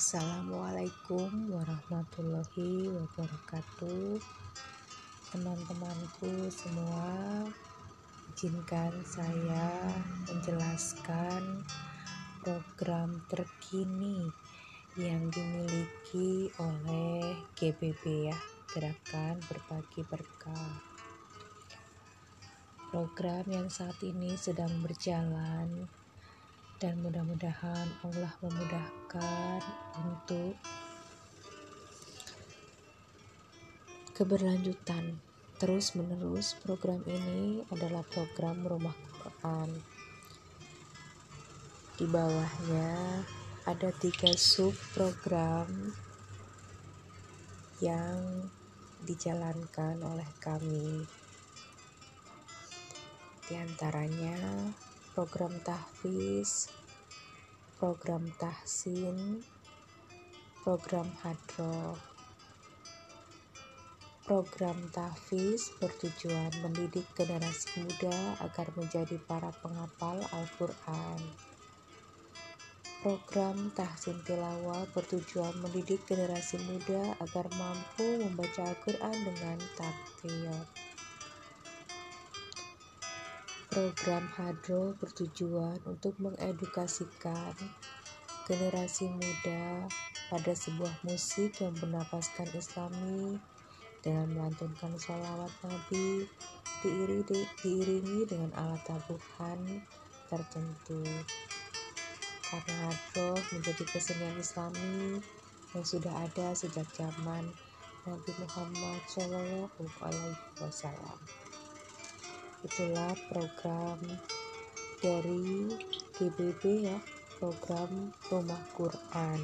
Assalamualaikum warahmatullahi wabarakatuh. Teman-temanku semua Izinkan saya menjelaskan program terkini yang dimiliki oleh GBB ya Gerakan Berbagi Berkah. Program yang saat ini sedang berjalan dan mudah-mudahan Allah memudahkan untuk keberlanjutan terus menerus program ini adalah program rumah Quran. Di bawahnya ada tiga sub program yang dijalankan oleh kami. Di antaranya program tahfiz, program tahsin, program hadro. Program tahfiz bertujuan mendidik generasi muda agar menjadi para penghafal Al-Quran. Program tahsin tilawah bertujuan mendidik generasi muda agar mampu membaca Al-Quran dengan tartil. Program Hadro bertujuan untuk mengedukasikan generasi muda pada sebuah musik yang bernapaskan islami dengan melantunkan sholawat Nabi diiringi, dengan alat tabuhan tertentu. Karena Hadro menjadi kesenian islami yang sudah ada sejak zaman Nabi Muhammad Wasallam itulah program dari GBB ya program rumah Quran.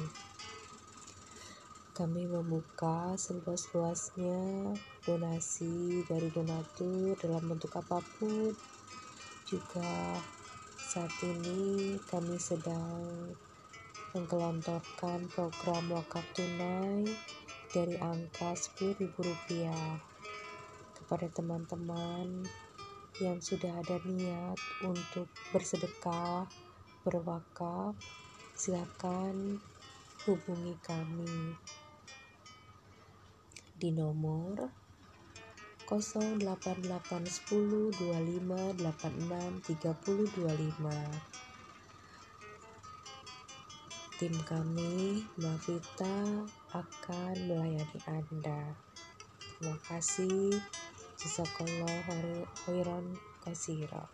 Kami membuka seluas-luasnya donasi dari donatur dalam bentuk apa pun. Juga saat ini kami sedang menggelontorkan program wakaf tunai dari angka Rp10.000 kepada teman-teman yang sudah ada niat untuk bersedekah, berwakaf, silakan hubungi kami di nomor 0881025863025. Tim kami, Mavita, akan melayani Anda. Terima kasih. Jazakallah khairan kasira.